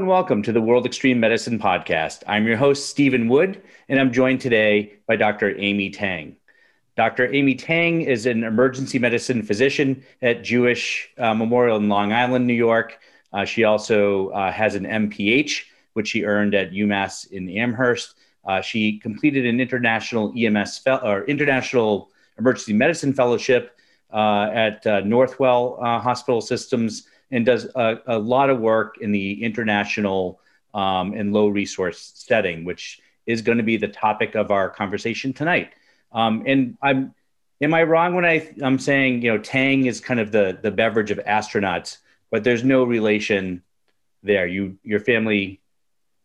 and welcome to the World Extreme Medicine Podcast. I'm your host, Stephen Wood, and I'm joined today by Dr. Amy Tang. Dr. Amy Tang is an emergency medicine physician at Jewish uh, Memorial in Long Island, New York. Uh, she also uh, has an MPH, which she earned at UMass in Amherst. Uh, she completed an international EMS fe- or international emergency medicine fellowship uh, at uh, Northwell Hospital Systems and does a, a lot of work in the international um, and low resource setting, which is going to be the topic of our conversation tonight. Um, and I'm, am I wrong when I, I'm saying, you know, Tang is kind of the, the beverage of astronauts, but there's no relation there. You, your family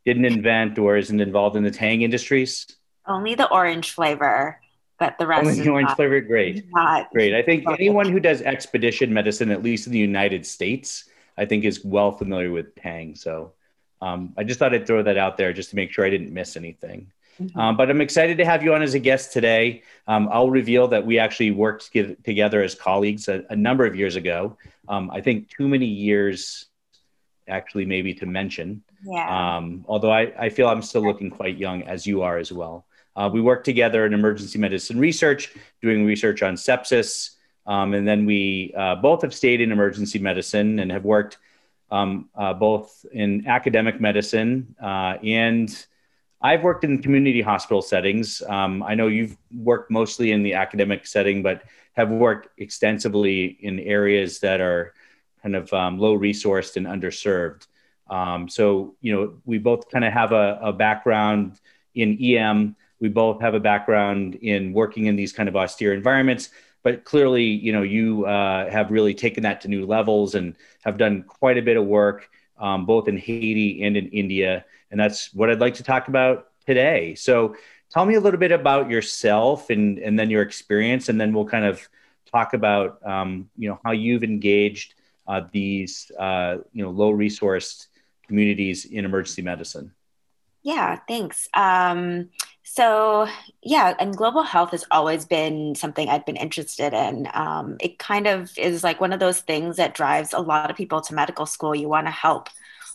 didn't invent or isn't involved in the Tang industries? Only the orange flavor but the rest Only the orange not, flavor, great, great. I think anyone who does expedition medicine, at least in the United States, I think is well familiar with Tang. So um, I just thought I'd throw that out there just to make sure I didn't miss anything. Mm-hmm. Um, but I'm excited to have you on as a guest today. Um, I'll reveal that we actually worked together as colleagues a, a number of years ago. Um, I think too many years, actually, maybe to mention. Yeah. Um, although I, I feel I'm still looking quite young, as you are as well. Uh, we worked together in emergency medicine research, doing research on sepsis. Um, and then we uh, both have stayed in emergency medicine and have worked um, uh, both in academic medicine uh, and I've worked in community hospital settings. Um, I know you've worked mostly in the academic setting, but have worked extensively in areas that are kind of um, low resourced and underserved. Um, so, you know, we both kind of have a, a background in EM we both have a background in working in these kind of austere environments but clearly you know you uh, have really taken that to new levels and have done quite a bit of work um, both in haiti and in india. And that's what i'd like to talk about today. So tell me a little bit about yourself and and then your experience and then we'll kind of talk about um, you know how you've engaged uh, these uh, you know low resourced communities in emergency medicine. Yeah thanks. Um, so, yeah, and global health has always been something I've been interested in. Um, it kind of is like one of those things that drives a lot of people to medical school. You want to help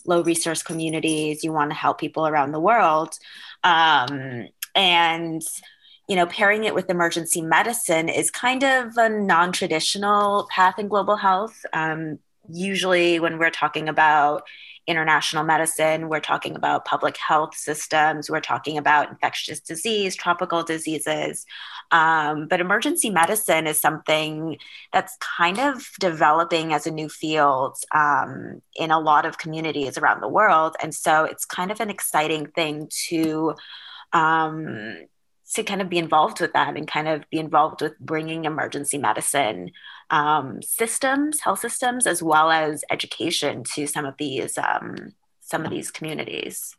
low resource communities, you want to help people around the world. Um, and you know, pairing it with emergency medicine is kind of a non traditional path in global health. Um, usually, when we're talking about international medicine, we're talking about public health systems, we're talking about infectious disease, tropical diseases. Um, but emergency medicine is something that's kind of developing as a new field um, in a lot of communities around the world. And so it's kind of an exciting thing to. Um, to kind of be involved with that and kind of be involved with bringing emergency medicine um, systems, health systems, as well as education to some of these um, some of these communities.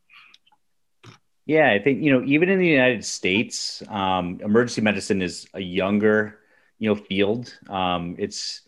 Yeah, I think you know even in the United States, um, emergency medicine is a younger you know field. Um, it's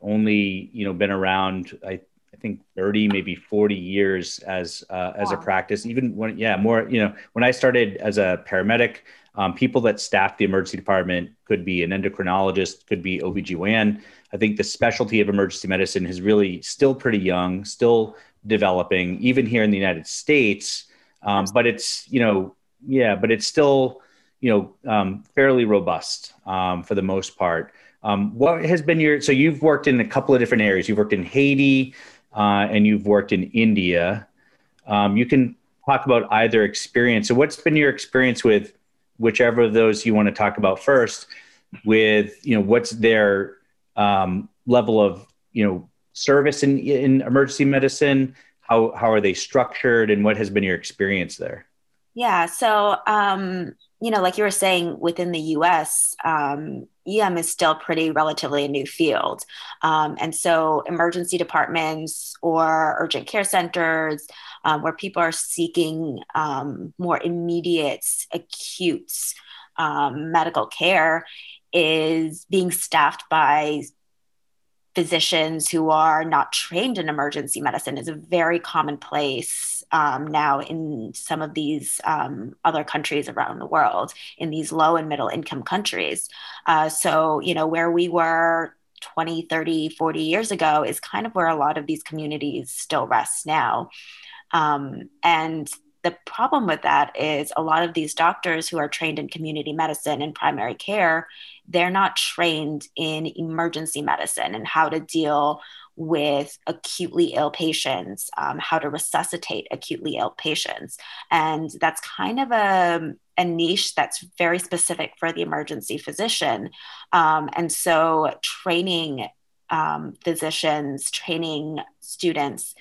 only you know been around I, I think 30 maybe 40 years as uh, as wow. a practice even when yeah more you know when i started as a paramedic um, people that staff the emergency department could be an endocrinologist, could be OBGYN. I think the specialty of emergency medicine is really still pretty young, still developing, even here in the United States. Um, but it's, you know, yeah, but it's still, you know, um, fairly robust um, for the most part. Um, what has been your, so you've worked in a couple of different areas. You've worked in Haiti uh, and you've worked in India. Um, you can talk about either experience. So what's been your experience with whichever of those you want to talk about first with you know what's their um, level of you know service in, in emergency medicine how how are they structured and what has been your experience there? Yeah so um, you know like you were saying within the us um, em is still pretty relatively a new field. Um, and so emergency departments or urgent care centers um, where people are seeking um, more immediate, acute um, medical care is being staffed by physicians who are not trained in emergency medicine. Is a very commonplace um, now in some of these um, other countries around the world in these low and middle income countries. Uh, so you know where we were 20 30 40 years ago is kind of where a lot of these communities still rest now. Um, and the problem with that is a lot of these doctors who are trained in community medicine and primary care, they're not trained in emergency medicine and how to deal with acutely ill patients, um, how to resuscitate acutely ill patients. And that's kind of a, a niche that's very specific for the emergency physician. Um, and so, training um, physicians, training students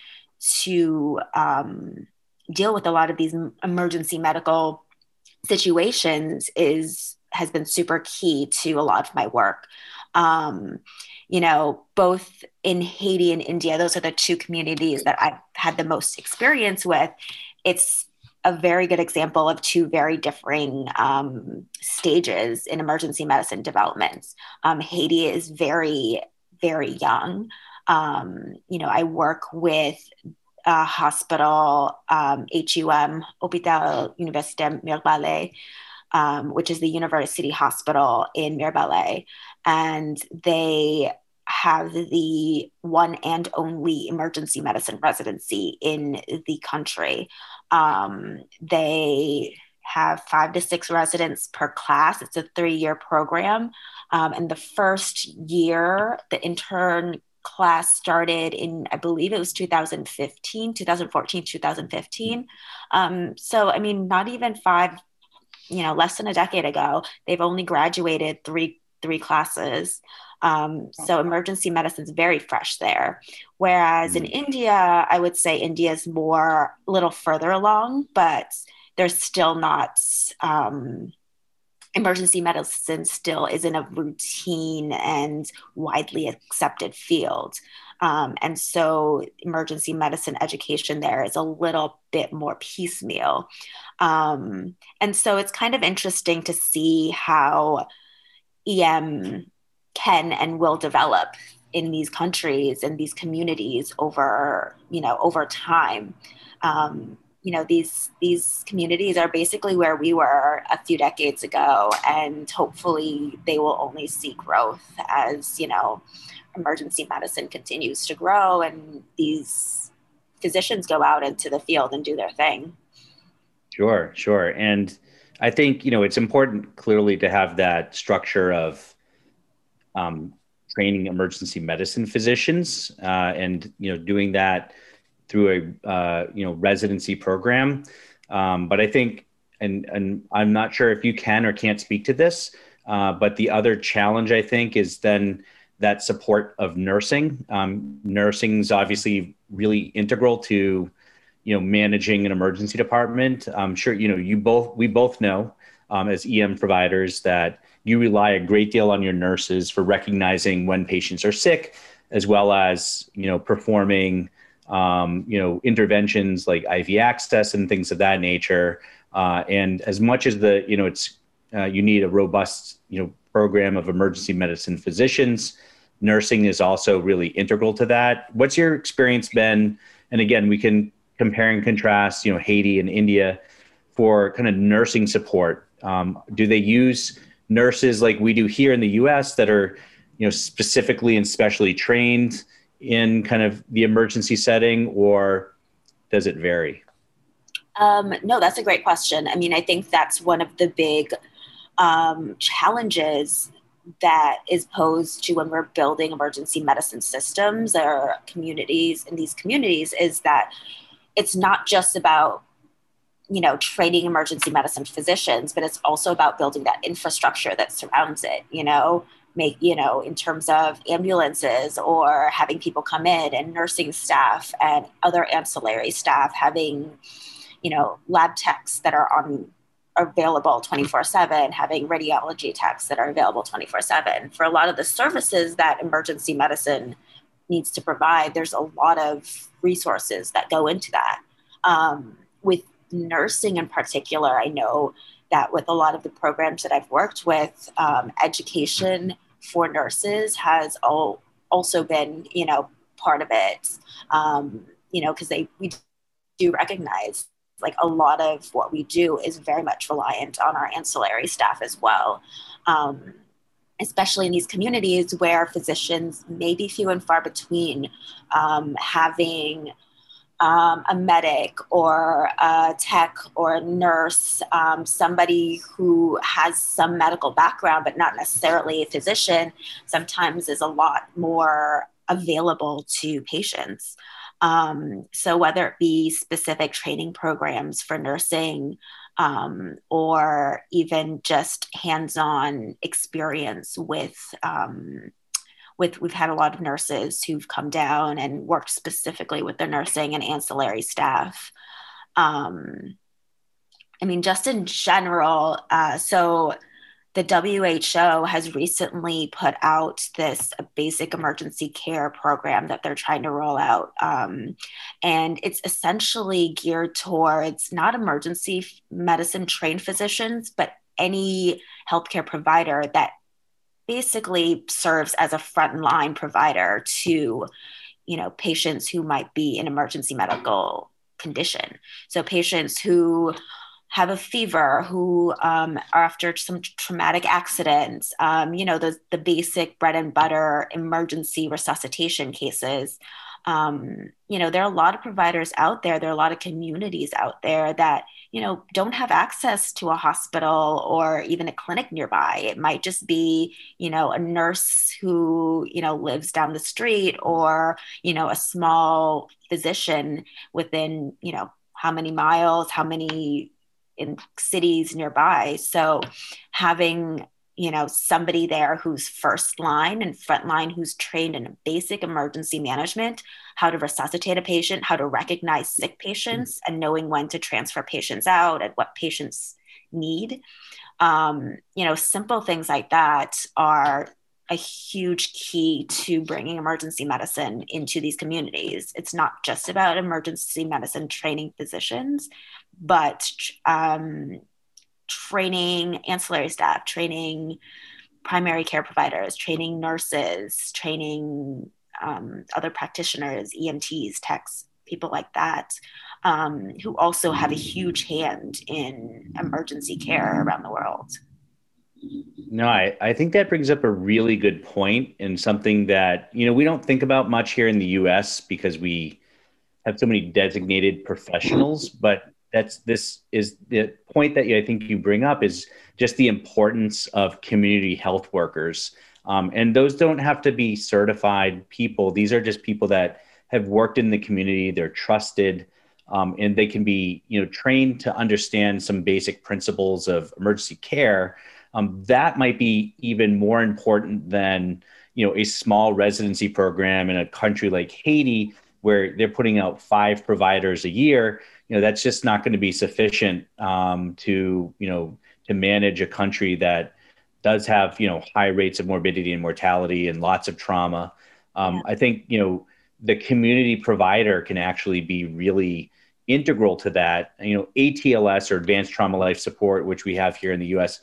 to um, deal with a lot of these emergency medical situations is has been super key to a lot of my work. Um, you know, both in Haiti and India, those are the two communities that I've had the most experience with. It's a very good example of two very differing um, stages in emergency medicine developments. Um, Haiti is very, very young. Um, you know, I work with a hospital, um, HUM, Hôpital Universitaire Mirebalais, um, which is the university hospital in Mirebalais. And they have the one and only emergency medicine residency in the country. Um, they have five to six residents per class. It's a three year program. Um, and the first year, the intern class started in, I believe it was 2015, 2014, 2015. Um, so, I mean, not even five, you know, less than a decade ago, they've only graduated three three classes. Um, so emergency medicine is very fresh there. Whereas in mm. India, I would say India is more a little further along, but there's still not um, emergency medicine still isn't a routine and widely accepted field. Um, and so emergency medicine education there is a little bit more piecemeal. Um, and so it's kind of interesting to see how EM can and will develop in these countries and these communities over, you know, over time. Um, you know these these communities are basically where we were a few decades ago and hopefully they will only see growth as you know emergency medicine continues to grow and these physicians go out into the field and do their thing sure sure and i think you know it's important clearly to have that structure of um, training emergency medicine physicians uh, and you know doing that through a uh, you know residency program. Um, but I think, and and I'm not sure if you can or can't speak to this, uh, but the other challenge I think is then that support of nursing. Um, nursing is obviously really integral to you know managing an emergency department. I'm sure you know you both we both know um, as EM providers that you rely a great deal on your nurses for recognizing when patients are sick, as well as you know performing um, you know, interventions like IV access and things of that nature. Uh, and as much as the, you know, it's uh, you need a robust, you know, program of emergency medicine physicians. Nursing is also really integral to that. What's your experience been? And again, we can compare and contrast, you know, Haiti and India for kind of nursing support. Um, do they use nurses like we do here in the U.S. that are, you know, specifically and specially trained? in kind of the emergency setting, or does it vary? Um, no, that's a great question. I mean, I think that's one of the big um, challenges that is posed to when we're building emergency medicine systems or communities in these communities is that it's not just about you know training emergency medicine physicians but it's also about building that infrastructure that surrounds it you know? Make you know in terms of ambulances or having people come in and nursing staff and other ancillary staff having you know lab techs that are on available 24 7 having radiology techs that are available 24 7 for a lot of the services that emergency medicine needs to provide there's a lot of resources that go into that um, with nursing in particular i know that with a lot of the programs that I've worked with, um, education for nurses has all, also been, you know, part of it. Um, you know, because they we do recognize like a lot of what we do is very much reliant on our ancillary staff as well. Um, especially in these communities where physicians may be few and far between um, having um, a medic or a tech or a nurse, um, somebody who has some medical background, but not necessarily a physician, sometimes is a lot more available to patients. Um, so, whether it be specific training programs for nursing um, or even just hands on experience with. Um, with we've had a lot of nurses who've come down and worked specifically with the nursing and ancillary staff um, i mean just in general uh, so the WHO has recently put out this basic emergency care program that they're trying to roll out. Um, and it's essentially geared towards not emergency medicine trained physicians, but any healthcare provider that basically serves as a frontline provider to you know patients who might be in emergency medical condition so patients who have a fever, who um, are after some traumatic accidents, um, you know, the, the basic bread and butter emergency resuscitation cases. Um, you know, there are a lot of providers out there, there are a lot of communities out there that, you know, don't have access to a hospital or even a clinic nearby. It might just be, you know, a nurse who, you know, lives down the street or, you know, a small physician within, you know, how many miles, how many in cities nearby. So having you know somebody there who's first line and front line who's trained in basic emergency management how to resuscitate a patient how to recognize sick patients and knowing when to transfer patients out and what patients need um, you know simple things like that are a huge key to bringing emergency medicine into these communities. It's not just about emergency medicine training physicians, but um, training ancillary staff, training primary care providers, training nurses, training um, other practitioners, EMTs, techs, people like that, um, who also have a huge hand in emergency care around the world. No, I, I think that brings up a really good point and something that, you know, we don't think about much here in the US because we have so many designated professionals, but that's this is the point that I think you bring up is just the importance of community health workers. Um, and those don't have to be certified people. These are just people that have worked in the community. They're trusted, um, and they can be, you know, trained to understand some basic principles of emergency care um, that might be even more important than you know a small residency program in a country like Haiti where they're putting out five providers a year. You know that's just not going to be sufficient um, to you know to manage a country that does have you know high rates of morbidity and mortality and lots of trauma. Um. I think you know the community provider can actually be really integral to that. You know, ATLS or Advanced Trauma Life Support, which we have here in the U.S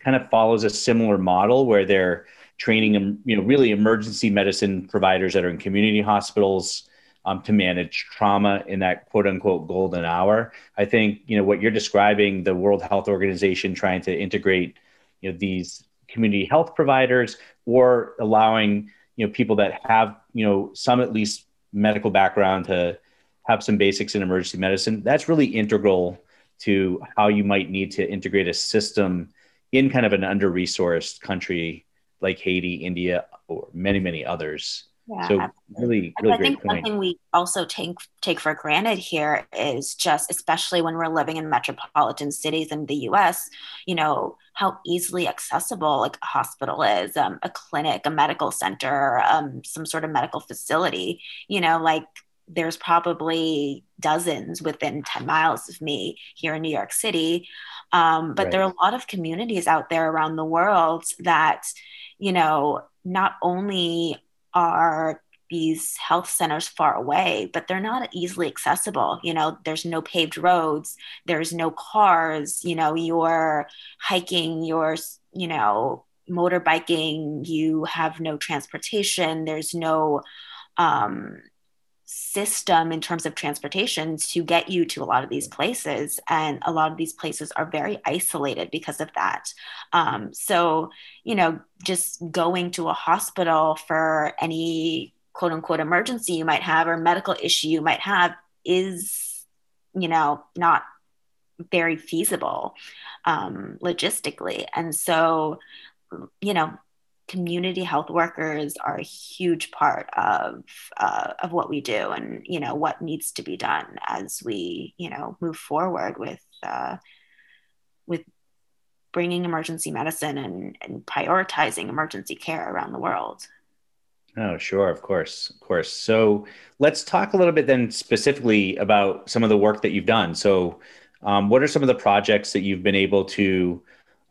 kind of follows a similar model where they're training, you know, really emergency medicine providers that are in community hospitals um, to manage trauma in that quote unquote golden hour. I think, you know, what you're describing, the World Health Organization trying to integrate, you know, these community health providers or allowing, you know, people that have, you know, some at least medical background to have some basics in emergency medicine. That's really integral to how you might need to integrate a system in kind of an under resourced country like Haiti, India, or many, many others. Yeah, so really, really I think point. something we also take take for granted here is just, especially when we're living in metropolitan cities in the U.S., you know how easily accessible like a hospital is, um, a clinic, a medical center, um, some sort of medical facility. You know, like there's probably dozens within 10 miles of me here in New York City. Um, but right. there are a lot of communities out there around the world that, you know, not only are these health centers far away, but they're not easily accessible. You know, there's no paved roads, there's no cars, you know, you're hiking, you're, you know, motorbiking, you have no transportation, there's no, um, system in terms of transportation to get you to a lot of these places and a lot of these places are very isolated because of that um, so you know just going to a hospital for any quote unquote emergency you might have or medical issue you might have is, you know, not very feasible um, logistically. And so, you know, community health workers are a huge part of uh, of what we do, and you know what needs to be done as we you know move forward with uh, with bringing emergency medicine and, and prioritizing emergency care around the world. Oh, sure, of course, of course. So let's talk a little bit then specifically about some of the work that you've done. So, um, what are some of the projects that you've been able to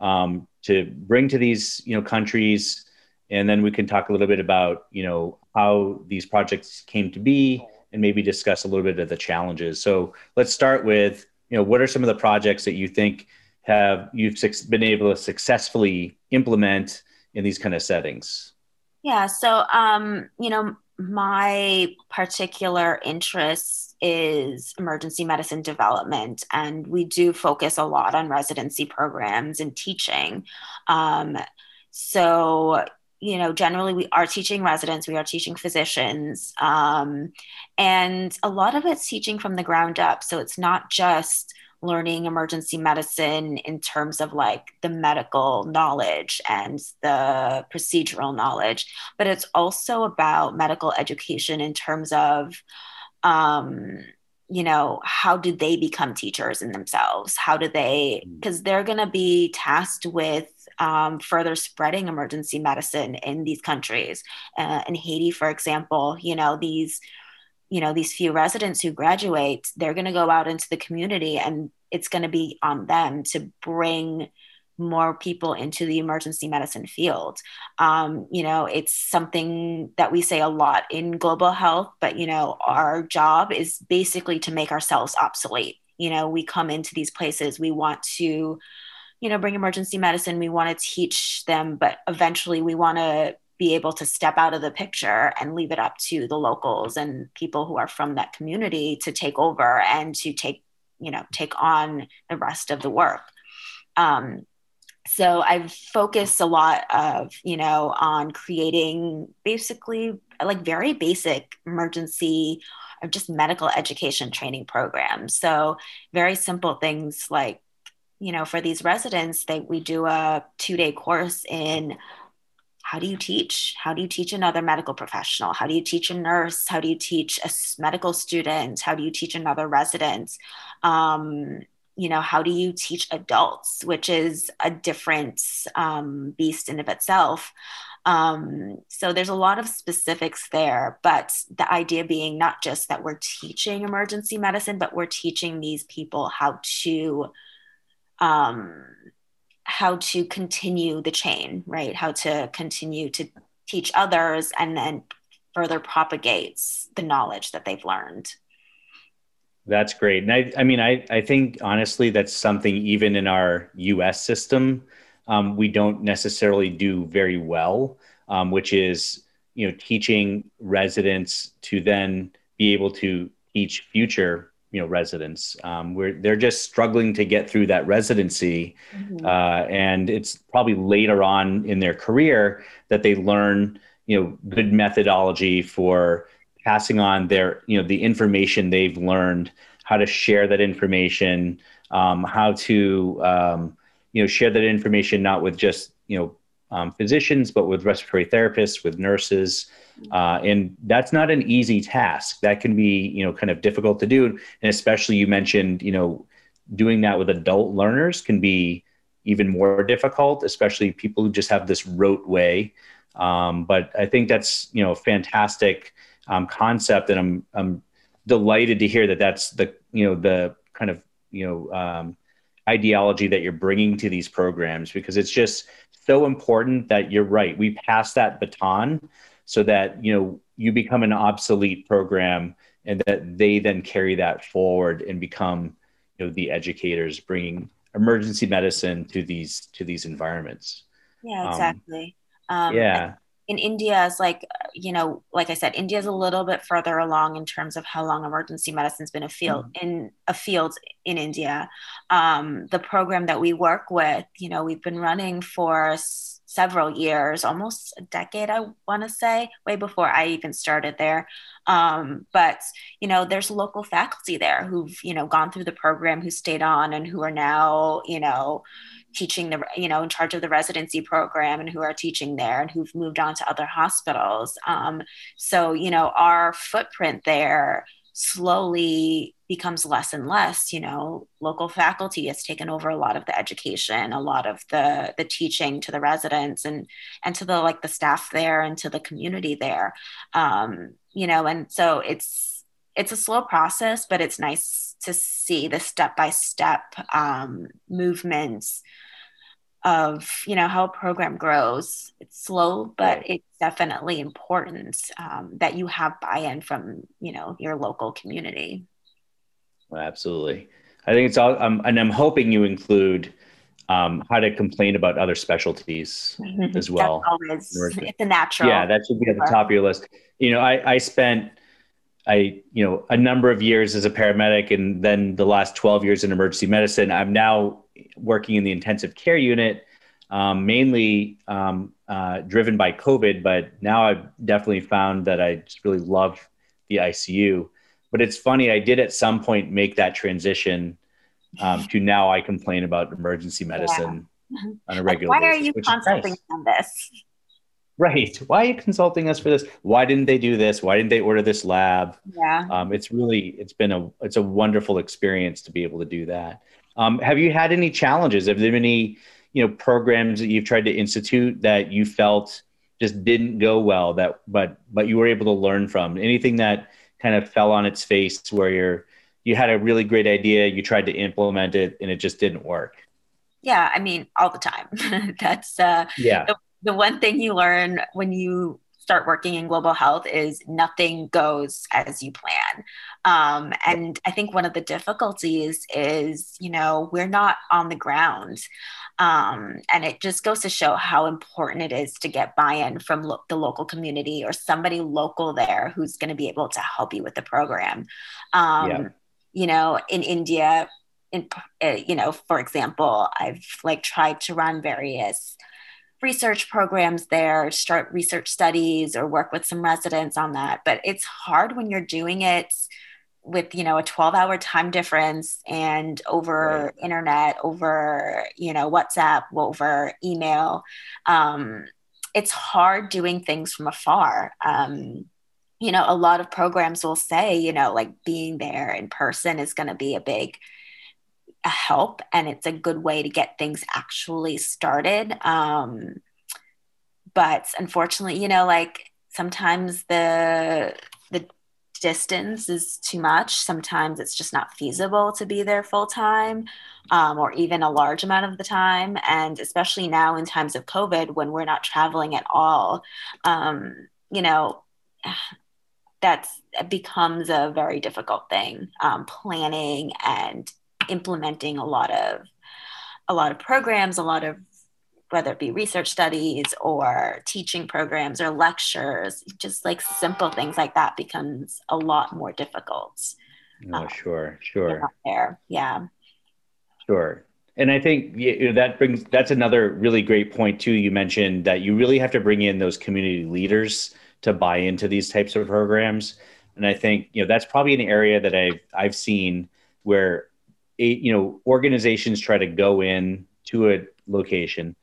um, to bring to these you know countries, and then we can talk a little bit about you know how these projects came to be, and maybe discuss a little bit of the challenges. So let's start with you know what are some of the projects that you think have you've been able to successfully implement in these kind of settings? Yeah, so um, you know, my particular interest is emergency medicine development, and we do focus a lot on residency programs and teaching. Um, so, you know, generally we are teaching residents, we are teaching physicians, um, and a lot of it's teaching from the ground up. So it's not just learning emergency medicine in terms of like the medical knowledge and the procedural knowledge, but it's also about medical education in terms of, um, you know, how do they become teachers in themselves? How do they, because mm. they're going to be tasked with um, further spreading emergency medicine in these countries. Uh, in Haiti, for example, you know, these you know these few residents who graduate they're going to go out into the community and it's going to be on them to bring more people into the emergency medicine field. Um, you know, it's something that we say a lot in global health, but, you know, our job is basically to make ourselves obsolete. You know, we come into these places, we want to, you know, bring emergency medicine, we want to teach them, but eventually we want to be able to step out of the picture and leave it up to the locals and people who are from that community to take over and to take you know take on the rest of the work. Um, so i've focused a lot of you know on creating basically like very basic emergency or just medical education training programs. So very simple things like you know for these residents they we do a two day course in how do you teach? How do you teach another medical professional? How do you teach a nurse? How do you teach a medical student? How do you teach another resident? Um, you know, how do you teach adults, which is a different um, beast in of itself. Um, so there's a lot of specifics there, but the idea being not just that we're teaching emergency medicine, but we're teaching these people how to um, how to continue the chain, right? How to continue to teach others and then further propagates the knowledge that they've learned. That's great. And I, I mean, I, I think honestly, that's something even in our US system, um, we don't necessarily do very well, um, which is, you know, teaching residents to then be able to teach future you know residents um, where they're just struggling to get through that residency mm-hmm. uh, and it's probably later on in their career that they learn you know good methodology for passing on their you know the information they've learned how to share that information um, how to um, you know share that information not with just you know um, physicians but with respiratory therapists with nurses uh, and that's not an easy task. That can be, you know, kind of difficult to do. And especially you mentioned, you know, doing that with adult learners can be even more difficult, especially people who just have this rote way. Um, but I think that's, you know, a fantastic um, concept. And I'm, I'm delighted to hear that that's the, you know, the kind of, you know, um, ideology that you're bringing to these programs because it's just so important that you're right. We pass that baton so that you know you become an obsolete program and that they then carry that forward and become you know the educators bringing emergency medicine to these to these environments yeah um, exactly um, um, yeah in India is like, you know, like I said, India is a little bit further along in terms of how long emergency medicine's been a field mm. in a field in India. Um, the program that we work with, you know, we've been running for several years, almost a decade, I want to say, way before I even started there. Um, but you know, there's local faculty there who've you know gone through the program, who stayed on, and who are now you know teaching the you know in charge of the residency program and who are teaching there and who've moved on to other hospitals um, so you know our footprint there slowly becomes less and less you know local faculty has taken over a lot of the education a lot of the the teaching to the residents and and to the like the staff there and to the community there. Um, you know and so it's it's a slow process but it's nice to see the step by step movements of you know how a program grows. It's slow but it's definitely important um, that you have buy-in from you know your local community. Absolutely. I think it's all um, and i'm hoping you include um, how to complain about other specialties mm-hmm. as well. Always, it's a natural yeah that should be at the top of your list. You know i, I spent I, you know, a number of years as a paramedic and then the last 12 years in emergency medicine. I'm now working in the intensive care unit, um, mainly um, uh, driven by COVID, but now I've definitely found that I just really love the ICU. But it's funny, I did at some point make that transition um, to now I complain about emergency medicine yeah. on a regular why basis. Why are you consulting nice. on this? Right. Why are you consulting us for this? Why didn't they do this? Why didn't they order this lab? Yeah. Um, it's really, it's been a, it's a wonderful experience to be able to do that. Um, have you had any challenges? Have there been any, you know, programs that you've tried to institute that you felt just didn't go well that, but, but you were able to learn from anything that kind of fell on its face where you're, you had a really great idea, you tried to implement it and it just didn't work? Yeah. I mean, all the time. That's, uh, yeah. The- the one thing you learn when you start working in global health is nothing goes as you plan. Um, and I think one of the difficulties is, you know, we're not on the ground. Um, and it just goes to show how important it is to get buy in from lo- the local community or somebody local there who's going to be able to help you with the program. Um, yeah. You know, in India, in, uh, you know, for example, I've like tried to run various research programs there, start research studies or work with some residents on that. But it's hard when you're doing it with you know a 12 hour time difference and over right. internet over you know whatsapp over email um, it's hard doing things from afar um, you know a lot of programs will say you know like being there in person is going to be a big a help and it's a good way to get things actually started. Um, but unfortunately, you know, like sometimes the the distance is too much. Sometimes it's just not feasible to be there full time um, or even a large amount of the time. And especially now in times of COVID when we're not traveling at all, um, you know, that's becomes a very difficult thing um, planning and implementing a lot of a lot of programs, a lot of whether it be research studies or teaching programs or lectures, just like simple things like that becomes a lot more difficult. Oh, um, sure, sure. There, yeah. Sure. And I think you know, that brings that's another really great point too. You mentioned that you really have to bring in those community leaders to buy into these types of programs. And I think you know that's probably an area that I've I've seen where you know organizations try to go in to a location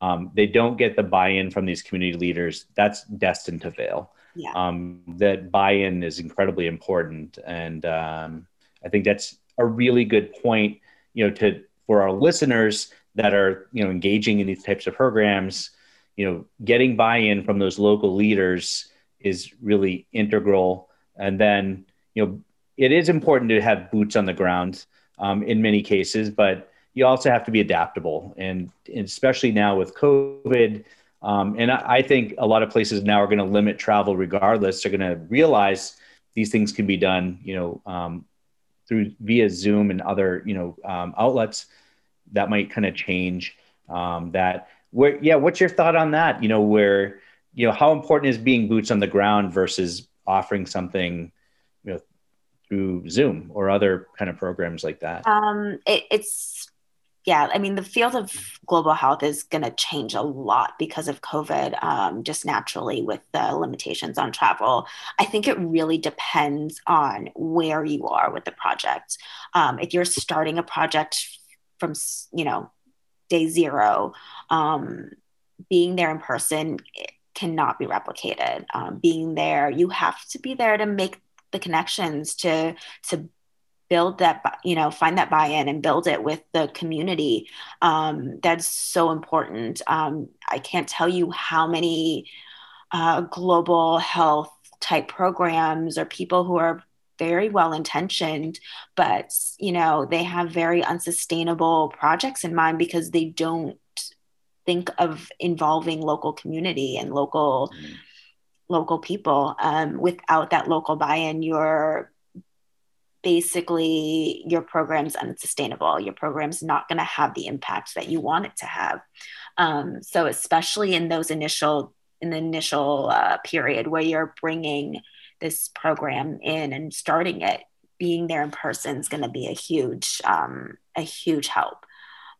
um, they don't get the buy-in from these community leaders that's destined to fail yeah. um, that buy-in is incredibly important and um, i think that's a really good point you know to for our listeners that are you know engaging in these types of programs you know getting buy-in from those local leaders is really integral and then you know it is important to have boots on the ground um, in many cases, but you also have to be adaptable. And, and especially now with COVID, um, and I, I, think a lot of places now are going to limit travel regardless. They're going to realize these things can be done, you know, um, through via Zoom and other, you know, um, outlets that might kind of change um, that. Where, yeah, what's your thought on that? You know, where, you know, how important is being boots on the ground versus offering something, you know, through Zoom or other kind of programs like that? Um, it, it's yeah, I mean, the field of global health is going to change a lot because of COVID, um, just naturally with the limitations on travel. I think it really depends on where you are with the project. Um, if you're starting a project from, you know, day zero, um, being there in person cannot be replicated. Um, being there, you have to be there to make the connections to to build that you know find that buy-in and build it with the community um, that's so important um, i can't tell you how many uh, global health type programs or people who are very well intentioned but you know they have very unsustainable projects in mind because they don't think of involving local community and local mm. Local people um, without that local buy-in you're basically your program's unsustainable. Your program's not going to have the impact that you want it to have. Um, so especially in those initial in the initial uh, period where you're bringing this program in and starting it, being there in person is going to be a huge um, a huge help.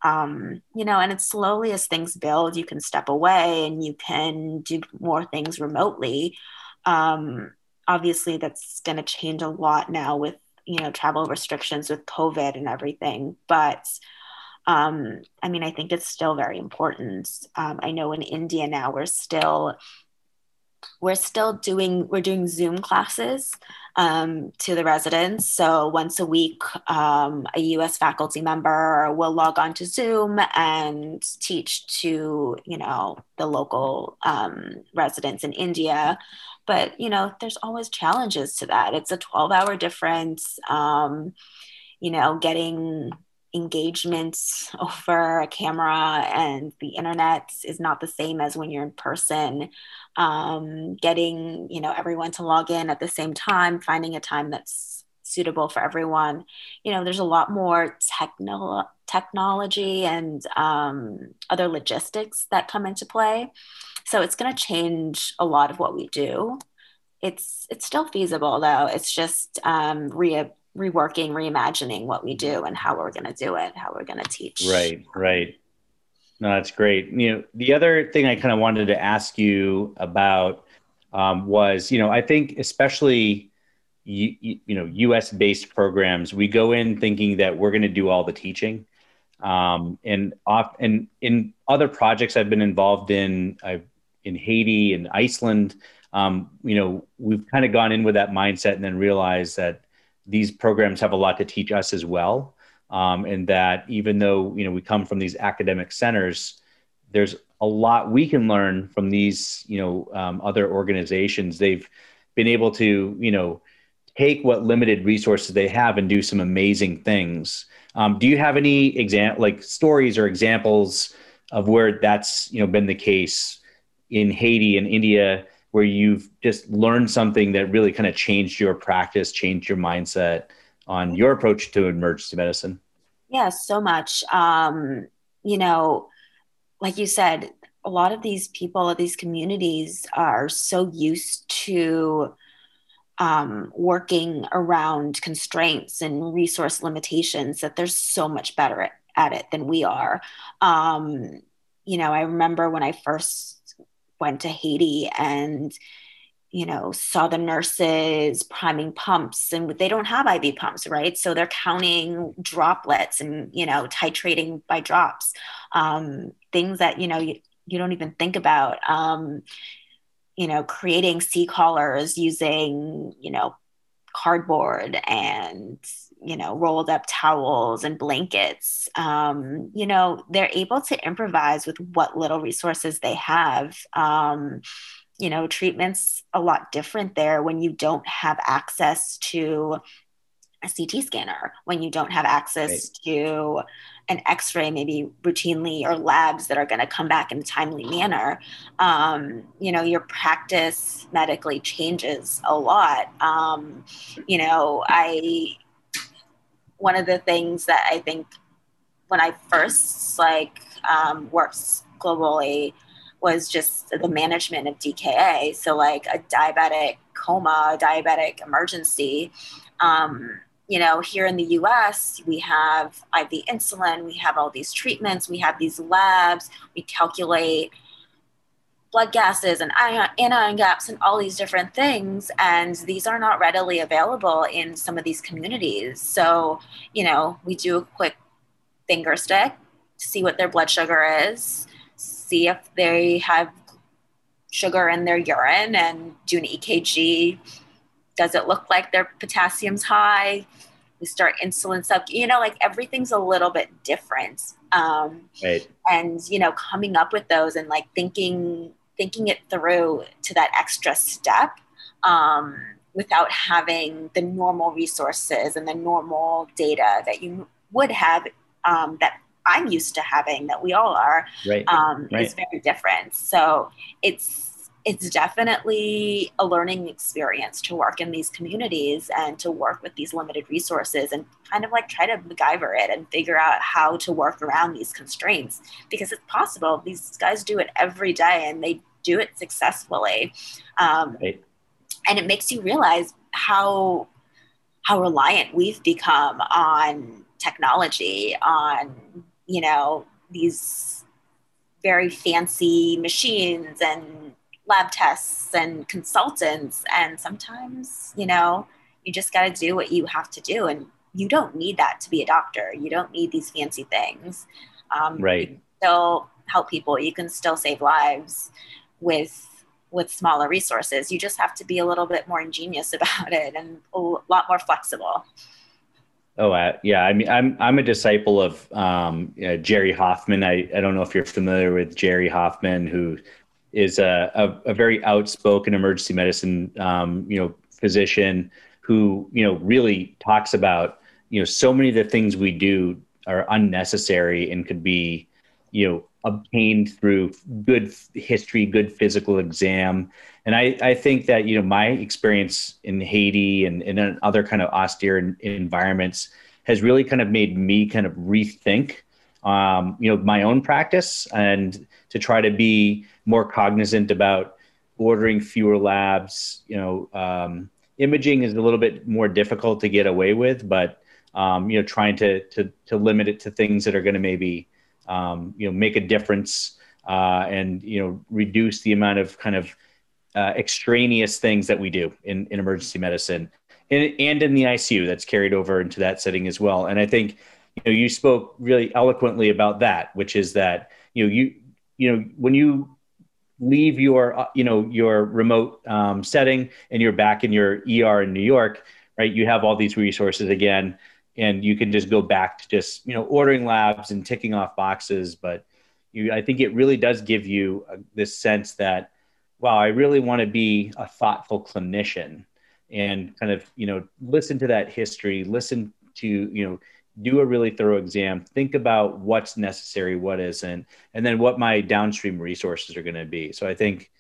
Um, you know, and it's slowly as things build, you can step away and you can do more things remotely. Um, obviously, that's going to change a lot now with you know travel restrictions with covid and everything but um, i mean i think it's still very important um, i know in india now we're still we're still doing we're doing zoom classes um, to the residents. So once a week um, a us faculty member will log on to zoom and teach to you know the local um, residents in india. But you know there's always challenges to that. It's a 12 hour difference. Um, you know getting engagement over a camera and the internet is not the same as when you're in person um, getting you know everyone to log in at the same time finding a time that's suitable for everyone you know there's a lot more techno- technology and um, other logistics that come into play so it's going to change a lot of what we do. It's it's still feasible though. It's just um, re- reworking, reimagining what we do and how we're going to do it, how we're going to teach. Right, right. No, that's great. You know, the other thing I kind of wanted to ask you about um, was, you know, I think especially you, you know U.S. based programs, we go in thinking that we're going to do all the teaching, um, and off and in other projects I've been involved in, I've in Haiti and Iceland, um, you know, we've kind of gone in with that mindset and then realized that these programs have a lot to teach us as well. Um, and that even though, you know, we come from these academic centers, there's a lot we can learn from these, you know, um, other organizations. They've been able to, you know, take what limited resources they have and do some amazing things. Um, do you have any example, like stories or examples of where that's, you know, been the case in Haiti and India where you've just learned something that really kind of changed your practice, changed your mindset on your approach to emergency medicine? Yeah, so much. Um, you know, like you said, a lot of these people, these communities are so used to um, working around constraints and resource limitations that they're so much better at, at it than we are. Um, you know, I remember when I first went to Haiti and you know saw the nurses priming pumps and they don't have iv pumps right? So they're counting droplets and you know titrating by drops um, things that you know you, you don't even think about um, you know creating C-collars using you know cardboard and you know rolled up towels and blankets um, you know they're able to improvise with what little resources they have um, you know treatments a lot different there when you don't have access to a CT scanner, when you don't have access right. to an x ray, maybe routinely, or labs that are going to come back in a timely manner, um, you know, your practice medically changes a lot. Um, you know, I, one of the things that I think when I first like um, worked globally was just the management of DKA. So like a diabetic coma, a diabetic emergency. Um, you know, here in the US, we have IV insulin, we have all these treatments, we have these labs, we calculate blood gases and ion, anion gaps and all these different things. And these are not readily available in some of these communities. So, you know, we do a quick finger stick to see what their blood sugar is, see if they have sugar in their urine, and do an EKG does it look like their potassium's high? We start insulin sub, you know, like everything's a little bit different. Um, right. And, you know, coming up with those and like thinking, thinking it through to that extra step um, without having the normal resources and the normal data that you would have um, that I'm used to having, that we all are, right. Um, right. is very different. So it's, it's definitely a learning experience to work in these communities and to work with these limited resources and kind of like try to MacGyver it and figure out how to work around these constraints because it's possible. These guys do it every day and they do it successfully. Um, right. And it makes you realize how how reliant we've become on technology, on you know these very fancy machines and lab tests and consultants. And sometimes you know you just got to do what you have to do. And you don't need that to be a doctor. You don't need these fancy things. Um, right. still help people. You can still save lives with with smaller resources you just have to be a little bit more ingenious about it and a lot more flexible Oh uh, yeah, I mean, I'm I'm a disciple of um, uh, Jerry Hoffman. I, I don't know if you're familiar with Jerry Hoffman, who is a, a, a very outspoken emergency medicine, um, you know, physician who, you know, really talks about, you know, so many of the things we do are unnecessary and could be, you know, obtained through good history, good physical exam. And I, I think that, you know, my experience in Haiti and, and in other kind of austere environments has really kind of made me kind of rethink, um, you know, my own practice and to try to be more cognizant about ordering fewer labs. You know, um, imaging is a little bit more difficult to get away with, but um, you know, trying to to to limit it to things that are going to maybe um, you know make a difference uh, and you know reduce the amount of kind of uh, extraneous things that we do in, in emergency medicine and, and in the ICU that's carried over into that setting as well. And I think you know you spoke really eloquently about that, which is that you know you you know when you leave your uh, you know your remote um, setting and you're back in your ER in New York, right? You have all these resources again, and you can just go back to just you know ordering labs and ticking off boxes. But you, I think it really does give you uh, this sense that wow, I really want to be a thoughtful clinician and kind of you know listen to that history, listen to you know do a really thorough exam, think about what's necessary, what isn't, and then what my downstream resources are going to be. So I think,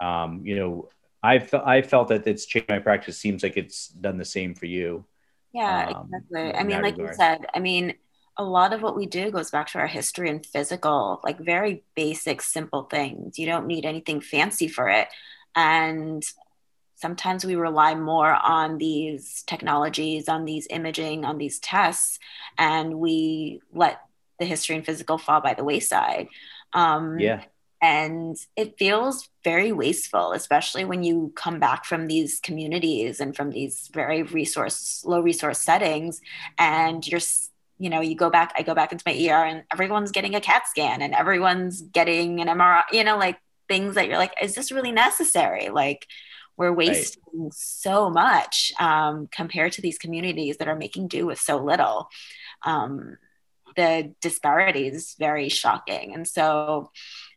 um, you know, I fe- I felt that it's changed my practice. Seems like it's done the same for you. Yeah, um, exactly. I mean, like regard. you said, I mean, a lot of what we do goes back to our history and physical, like very basic, simple things. You don't need anything fancy for it. And sometimes we rely more on these technologies, on these imaging, on these tests, and we let the history and physical fall by the wayside. Um, yeah. And it feels very wasteful, especially when you come back from these communities and from these very resource, low resource settings, and you're you know, you go back, I go back into my ER and everyone's getting a CAT scan and everyone's getting an MRI, you know, like things that you're like, is this really necessary? Like, we're wasting right. so much um, compared to these communities that are making do with so little. Um, the disparity is very shocking, and so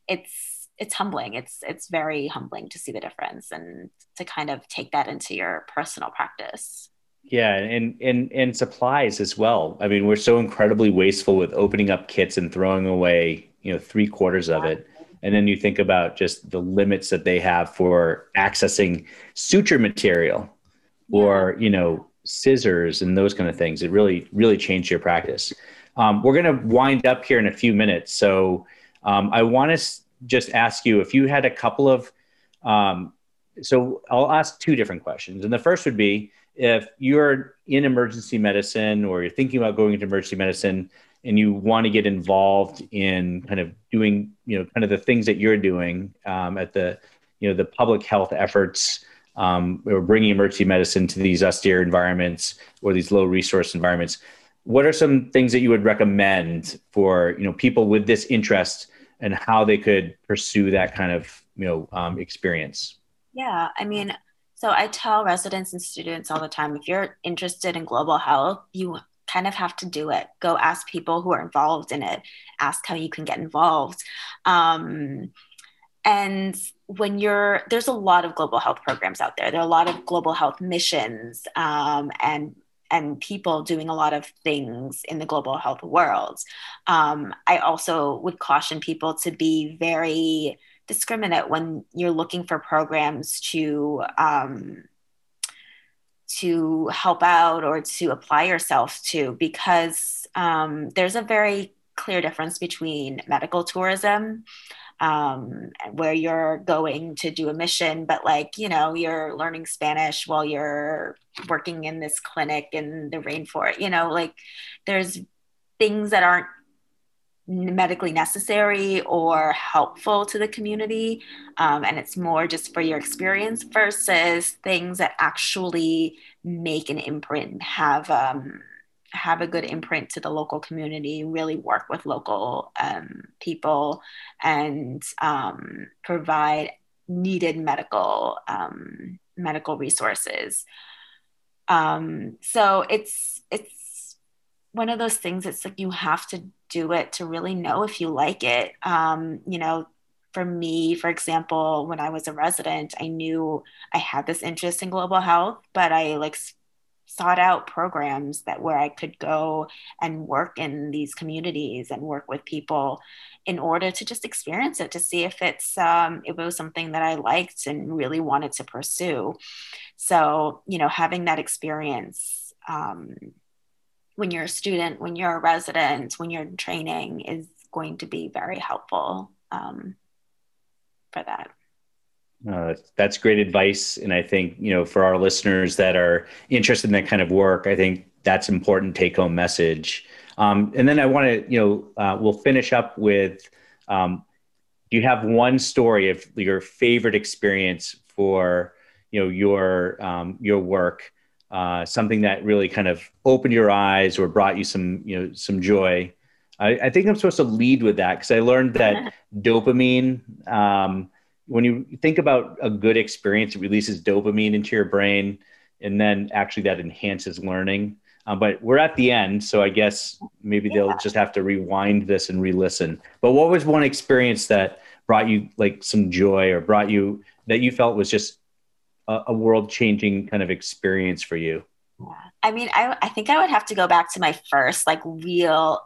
it's it's humbling. It's it's very humbling to see the difference and to kind of take that into your personal practice. Yeah, and and and supplies as well. I mean, we're so incredibly wasteful with opening up kits and throwing away, you know, three quarters of it and then you think about just the limits that they have for accessing suture material or you know scissors and those kind of things it really really changed your practice um, we're going to wind up here in a few minutes so um, i want to just ask you if you had a couple of um, so i'll ask two different questions and the first would be if you're in emergency medicine or you're thinking about going into emergency medicine and you want to get involved in kind of doing, you know, kind of the things that you're doing um, at the, you know, the public health efforts um, or bringing emergency medicine to these austere environments or these low resource environments, what are some things that you would recommend for, you know, people with this interest and how they could pursue that kind of, you know, um, experience? Yeah, I mean, so I tell residents and students all the time if you're interested in global health, you kind of have to do it. Go ask people who are involved in it, ask how you can get involved. Um, and when you're, there's a lot of global health programs out there. There are a lot of global health missions um, and and people doing a lot of things in the global health world. Um, I also would caution people to be very discriminate when you're looking for programs to um, to help out or to apply yourself to because um, there's a very clear difference between medical tourism um, where you're going to do a mission, but like, you know, you're learning Spanish while you're working in this clinic in the rainforest, you know, like there's things that aren't medically necessary or helpful to the community. Um, and it's more just for your experience versus things that actually make an imprint, have um, have a good imprint to the local community, really work with local um, people, and um, provide needed medical um, medical resources. Um, so it's it's one of those things. It's like you have to do it to really know if you like it. Um, you know, for me, for example, when I was a resident, I knew I had this interest in global health, but I like sought out programs that where I could go and work in these communities and work with people in order to just experience it to see if it's um, it was something that I liked and really wanted to pursue. So you know, having that experience um, when you're a student, when you're a resident, when you're in training is going to be very helpful um, for that. Uh, that's great advice. And I think, you know, for our listeners that are interested in that kind of work, I think that's important take home message. Um, and then I want to, you know, uh, we'll finish up with um, do you have one story of your favorite experience for, you know, your, um, your work uh, something that really kind of opened your eyes or brought you some you know some joy i, I think i'm supposed to lead with that because i learned that dopamine um, when you think about a good experience it releases dopamine into your brain and then actually that enhances learning um, but we're at the end so i guess maybe they'll just have to rewind this and re-listen but what was one experience that brought you like some joy or brought you that you felt was just a, a world changing kind of experience for you? Yeah. I mean, I, I think I would have to go back to my first like real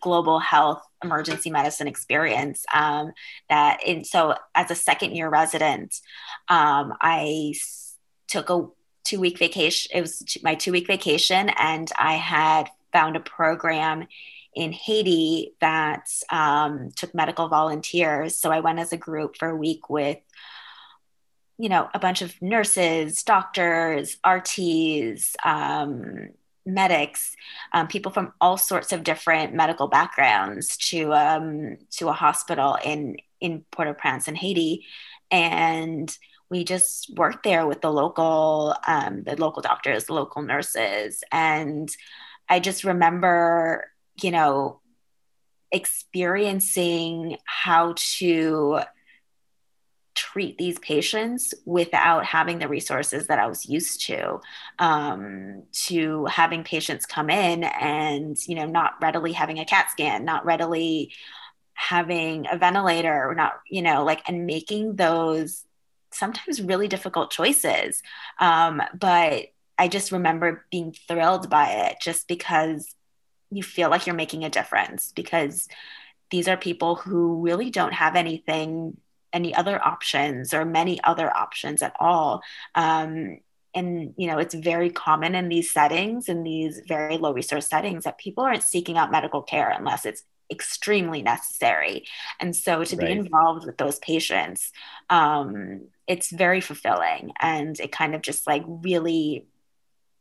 global health emergency medicine experience um, that and so as a second year resident um, i took a two week vacation it was my two week vacation and i had found a program in haiti that um, took medical volunteers. So i went as a group for a week with you know, a bunch of nurses, doctors, RTs, um, medics, um, people from all sorts of different medical backgrounds to um, to a hospital in in Port-au-Prince in Haiti, and we just worked there with the local um, the local doctors, the local nurses, and I just remember, you know, experiencing how to treat these patients without having the resources that I was used to, um, to having patients come in and, you know, not readily having a CAT scan, not readily having a ventilator, not, you know, like, and making those sometimes really difficult choices. Um, but I just remember being thrilled by it just because you feel like you're making a difference because these are people who really don't have anything any other options or many other options at all. Um, and you know it's very common in these settings in these very low resource settings that people aren't seeking out medical care unless it's extremely necessary and so to right. be involved with those patients um, it's very fulfilling and it kind of just like really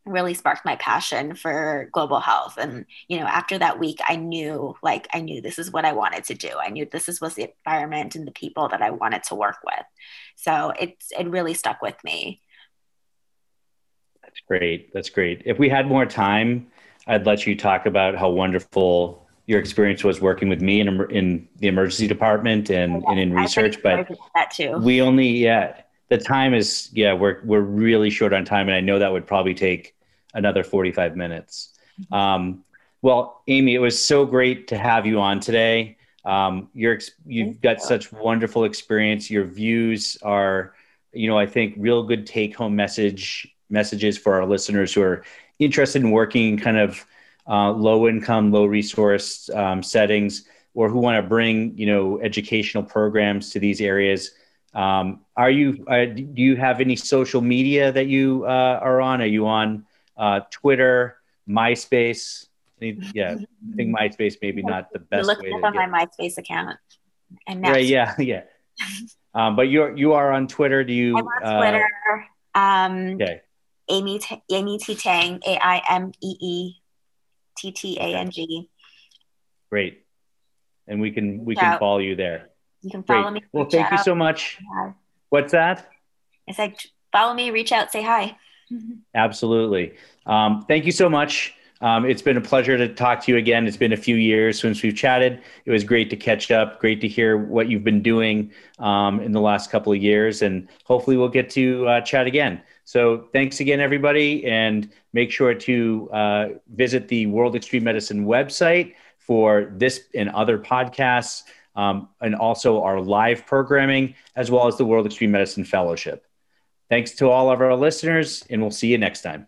really sparked my passion for global health. And you know after that week i knew like i knew this is what i wanted to do. I knew this is was the environment and the people that i wanted to work with. So it's it really stuck with me. That's great. That's great. If we had more time i'd let you talk about how wonderful your experience was working with me in, in the emergency department and, oh, and in research but that too. we only yeah the time is yeah we're we're really short on time and i know that would probably take another 45 minutes. Um, well, Aimee, it was so great to have you on today. Um, you're, you've got such wonderful experience. Your views are, you know, I think real good take home message messages for our listeners who are interested in working in kind of uh, low income, low resource um, settings, or who want to bring, you know, educational programs to these areas. Um, are you, uh, do you have any social media that you uh, are on? Are you on uh, Twitter, MySpace. Yeah, I think MySpace maybe not the best. Look up on my MySpace account. And right, yeah, yeah. um, but you're you are on Twitter. Do you? I'm on uh, Twitter. Um, okay. Aimee T- Aimee T Tang A I M E E T T A N G. Great, and we can we can follow you there. You can follow Great. me. Well, thank out. you so much. What's that? It's like follow me, reach out, say hi. Absolutely. Um, thank you so much. Um, it's been a pleasure to talk to you again. It's been a few years since we've chatted. It was great to catch up. Great to hear what you've been doing um, in the last couple of years, and hopefully we'll get to uh, chat again. So thanks again, everybody, and make sure to uh, visit the World Extreme Medicine website for this and other podcasts, um, and also our live programming, as well as the World Extreme Medicine Fellowship. Thanks to all of our listeners, and we'll see you next time.